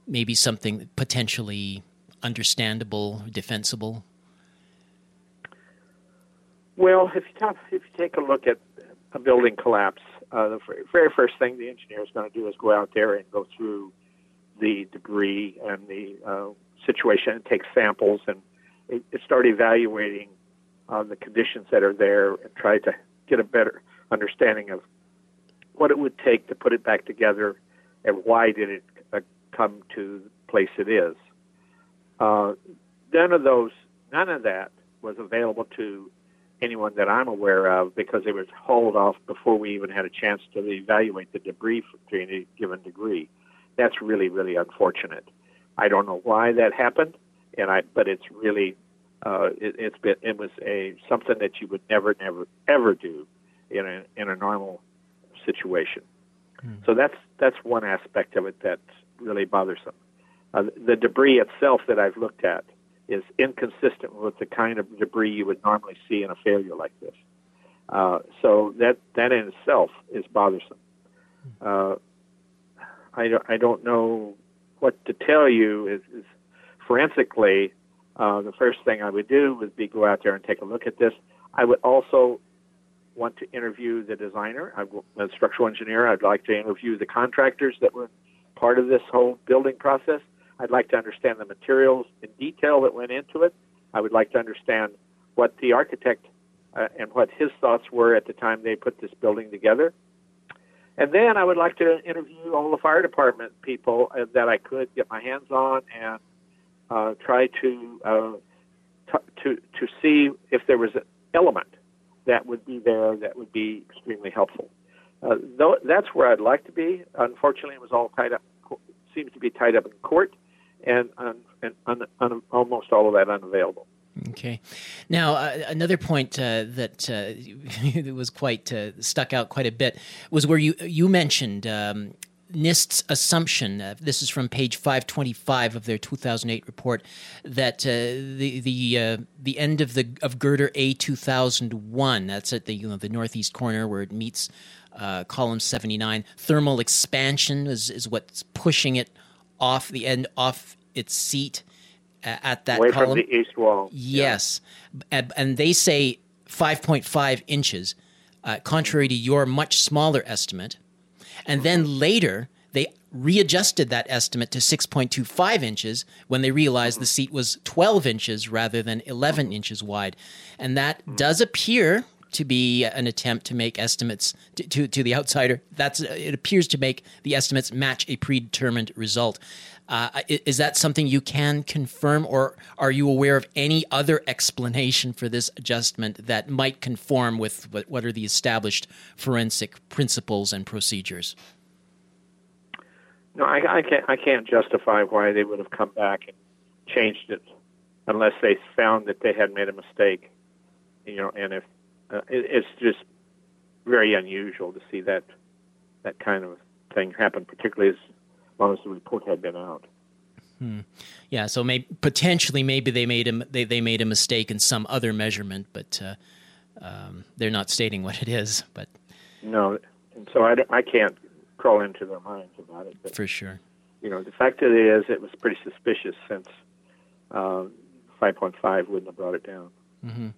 maybe something potentially understandable, defensible? Well, if you, if you take a look at a building collapse, uh, the very first thing the engineer is going to do is go out there and go through the debris and the uh, situation and take samples and start evaluating uh, the conditions that are there and try to get a better understanding of what it would take to put it back together and why did it uh, come to the place it is. Uh, none of those, none of that was available to anyone that I'm aware of because it was hauled off before we even had a chance to evaluate the debris to any given degree. That's really, really unfortunate. I don't know why that happened and I but it's really uh, it, it's been it was a something that you would never never ever do in a in a normal situation. Hmm. So that's that's one aspect of it that's really bothersome. Uh, the debris itself that I've looked at is inconsistent with the kind of debris you would normally see in a failure like this. Uh, so that that in itself is bothersome. Uh, I don't I don't know what to tell you. Is, is forensically, uh, the first thing I would do would be go out there and take a look at this. I would also want to interview the designer. I'm a structural engineer. I'd like to interview the contractors that were part of this whole building process. I'd like to understand the materials in detail that went into it. I would like to understand what the architect uh, and what his thoughts were at the time they put this building together. And then I would like to interview all the fire department people uh, that I could get my hands on and uh, try to, uh, t- to to see if there was an element that would be there that would be extremely helpful. Uh, though that's where I'd like to be. Unfortunately, it was all tied up, seems to be tied up in court, and, and, and un, un, almost all of that unavailable. Okay. Now, uh, another point uh, that uh, was quite uh, stuck out quite a bit was where you you mentioned um, NIST's assumption. Uh, this is from page 525 of their 2008 report that uh, the the the end of the of girder A 2001. That's at the you know the northeast corner where it meets column 79. Thermal expansion is is what's pushing it off the end off its seat at that away column. from the east wall. Yes, yeah. and, and, they say 5.5 inches, uh, contrary to your much smaller estimate. And then later they readjusted that estimate to 6.25 inches when they realized the seat was 12 inches rather than 11 inches wide, and that does appear to be an attempt to make estimates to, to, to, the outsider. That's it appears to make the estimates match a predetermined result. Uh, is that something you can confirm, or are you aware of any other explanation for this adjustment that might conform with what are the established forensic principles and procedures? No, I, I can't. I can't justify why they would have come back and changed it, unless they found that they had made a mistake. You know, and if uh, it, it's just very unusual to see that that kind of thing happen, particularly as long as the report had been out. Hmm. Yeah, so maybe potentially maybe they made a they, they made a mistake in some other measurement, but uh, um, they're not stating what it is. But no, and so I, I can't crawl into their minds about it. But, For sure. You know, the fact that it is, it was pretty suspicious since uh, 5.5 wouldn't have brought it down. Mm-hmm.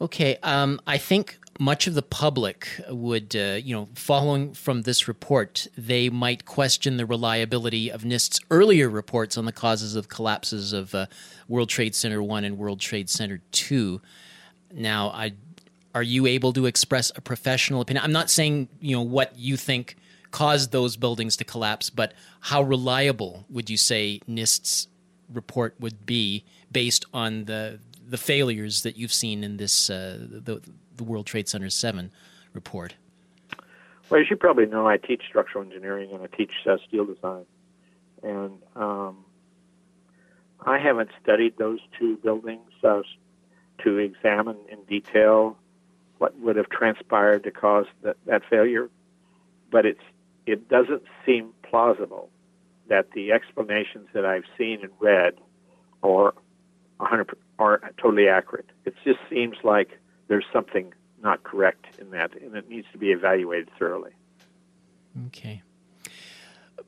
Okay, um, I think much of the public would, uh, you know, following from this report, they might question the reliability of NIST's earlier reports on the causes of collapses of uh, World Trade Center 1 and World Trade Center 2. Now, I, are you able to express a professional opinion? I'm not saying, you know, what you think caused those buildings to collapse, but how reliable would you say NIST's report would be based on the the failures that you've seen in this uh, the, the World Trade Center Seven report? Well, as you probably know, I teach structural engineering and I teach uh, steel design, and um, I haven't studied those two buildings uh, to examine in detail what would have transpired to cause that, that failure, but it's it doesn't seem plausible that the explanations that I've seen and read are 100 are totally accurate. It just seems like there's something not correct in that, and it needs to be evaluated thoroughly. Okay.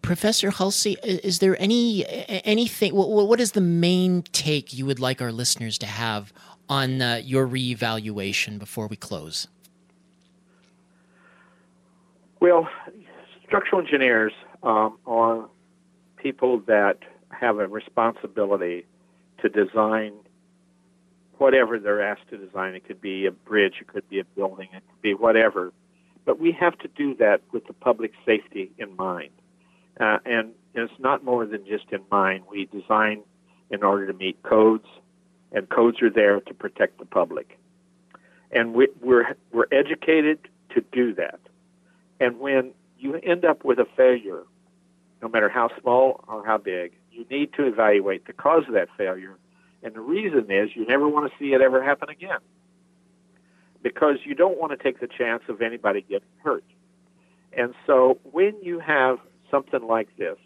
Professor Hulsey, is there any anything? What is the main take you would like our listeners to have on uh, your reevaluation before we close? Well, structural engineers um, are people that have a responsibility to design whatever they're asked to design. It could be a bridge, it could be a building, it could be whatever. But we have to do that with the public safety in mind. Uh, and it's not more than just in mind. We design in order to meet codes, and codes are there to protect the public. And we, we're, we're educated to do that. And when you end up with a failure, no matter how small or how big, you need to evaluate the cause of that failure and the reason is you never want to see it ever happen again. Because you don't want to take the chance of anybody getting hurt. And so when you have something like this,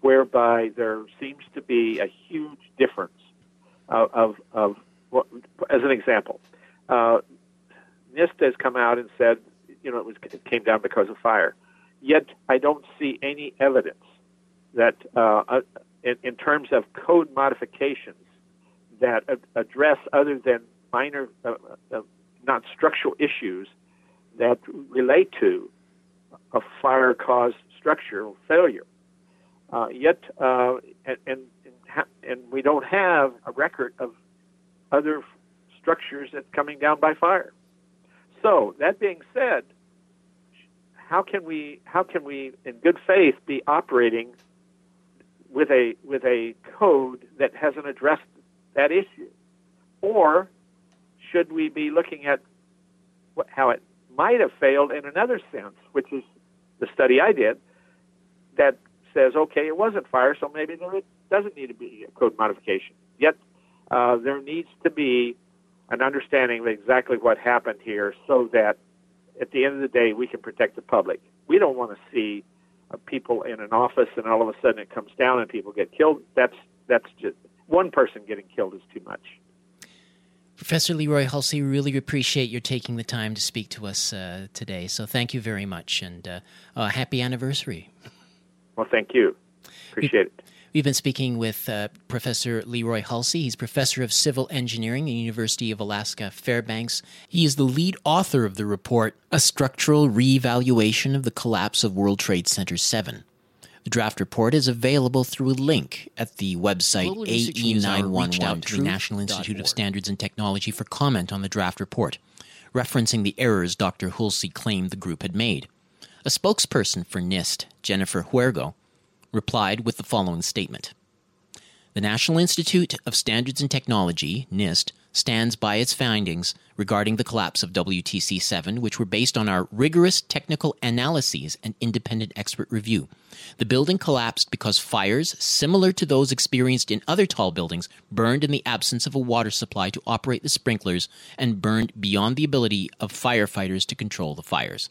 whereby there seems to be a huge difference of, of, of well, as an example, uh, NIST has come out and said, you know, it, was, it came down because of fire. Yet I don't see any evidence that, uh, uh in, in, terms of code modifications, that address other than minor, uh, uh, not structural issues that relate to a fire-caused structural failure. Uh, yet, uh, and, and, and we don't have a record of other structures that's coming down by fire. So that being said, how can we how can we in good faith be operating with a with a code that hasn't addressed that issue, or should we be looking at what, how it might have failed in another sense, which is the study I did that says, okay, it wasn't fire, so maybe there doesn't need to be a code modification. Yet uh, there needs to be an understanding of exactly what happened here so that at the end of the day we can protect the public. We don't want to see people in an office and all of a sudden it comes down and people get killed. That's that's just one person getting killed is too much. Professor Leroy Hulsey, we really appreciate your taking the time to speak to us uh, today. So thank you very much and uh, uh, happy anniversary. Well, thank you. Appreciate it. We've been speaking with uh, Professor Leroy Hulsey. He's professor of civil engineering at the University of Alaska Fairbanks. He is the lead author of the report, A Structural Reevaluation of the Collapse of World Trade Center 7. The draft report is available through a link at the website AE911 to the National Institute of Standards and Technology for comment on the draft report, referencing the errors Dr. Hulsey claimed the group had made. A spokesperson for NIST, Jennifer Huergo, replied with the following statement The National Institute of Standards and Technology, NIST, stands by its findings regarding the collapse of WTC 7, which were based on our rigorous technical analyses and independent expert review. The building collapsed because fires, similar to those experienced in other tall buildings, burned in the absence of a water supply to operate the sprinklers and burned beyond the ability of firefighters to control the fires.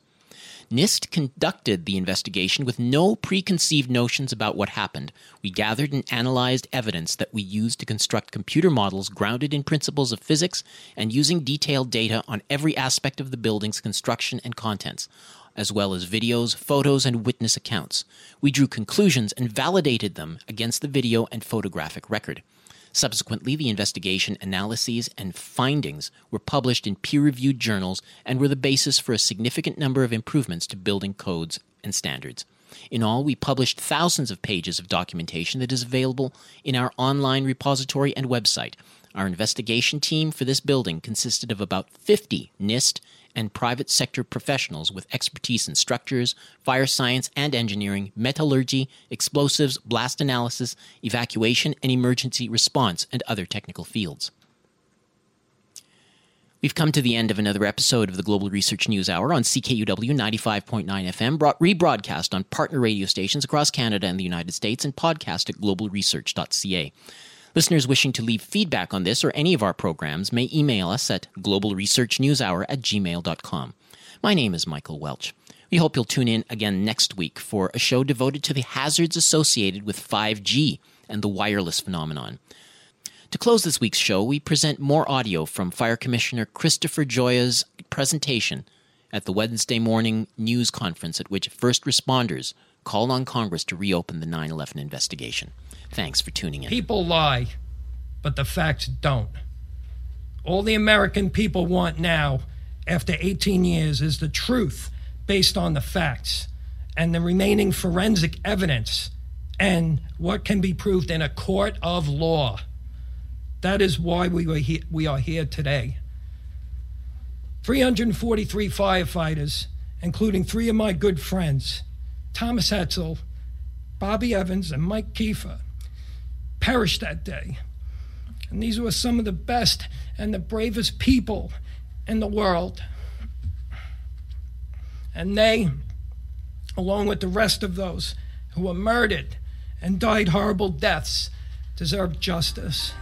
NIST conducted the investigation with no preconceived notions about what happened. We gathered and analyzed evidence that we used to construct computer models grounded in principles of physics and using detailed data on every aspect of the building's construction and contents, as well as videos, photos, and witness accounts. We drew conclusions and validated them against the video and photographic record. Subsequently, the investigation analyses and findings were published in peer reviewed journals and were the basis for a significant number of improvements to building codes and standards. In all, we published thousands of pages of documentation that is available in our online repository and website. Our investigation team for this building consisted of about 50 NIST and private sector professionals with expertise in structures, fire science and engineering, metallurgy, explosives, blast analysis, evacuation and emergency response, and other technical fields. We've come to the end of another episode of the Global Research News Hour on CKUW 95.9 FM, brought rebroadcast on partner radio stations across Canada and the United States, and podcast at globalresearch.ca. Listeners wishing to leave feedback on this or any of our programs may email us at globalresearchnewshour at gmail.com. My name is Michael Welch. We hope you'll tune in again next week for a show devoted to the hazards associated with 5G and the wireless phenomenon. To close this week's show, we present more audio from Fire Commissioner Christopher Gioia's presentation at the Wednesday morning news conference at which first responders called on Congress to reopen the 9 11 investigation. Thanks for tuning in. People lie, but the facts don't. All the American people want now, after 18 years, is the truth based on the facts and the remaining forensic evidence and what can be proved in a court of law. That is why we are, he- we are here today. 343 firefighters, including three of my good friends, Thomas Hetzel, Bobby Evans, and Mike Kiefer, perished that day. And these were some of the best and the bravest people in the world. And they, along with the rest of those who were murdered and died horrible deaths, deserve justice.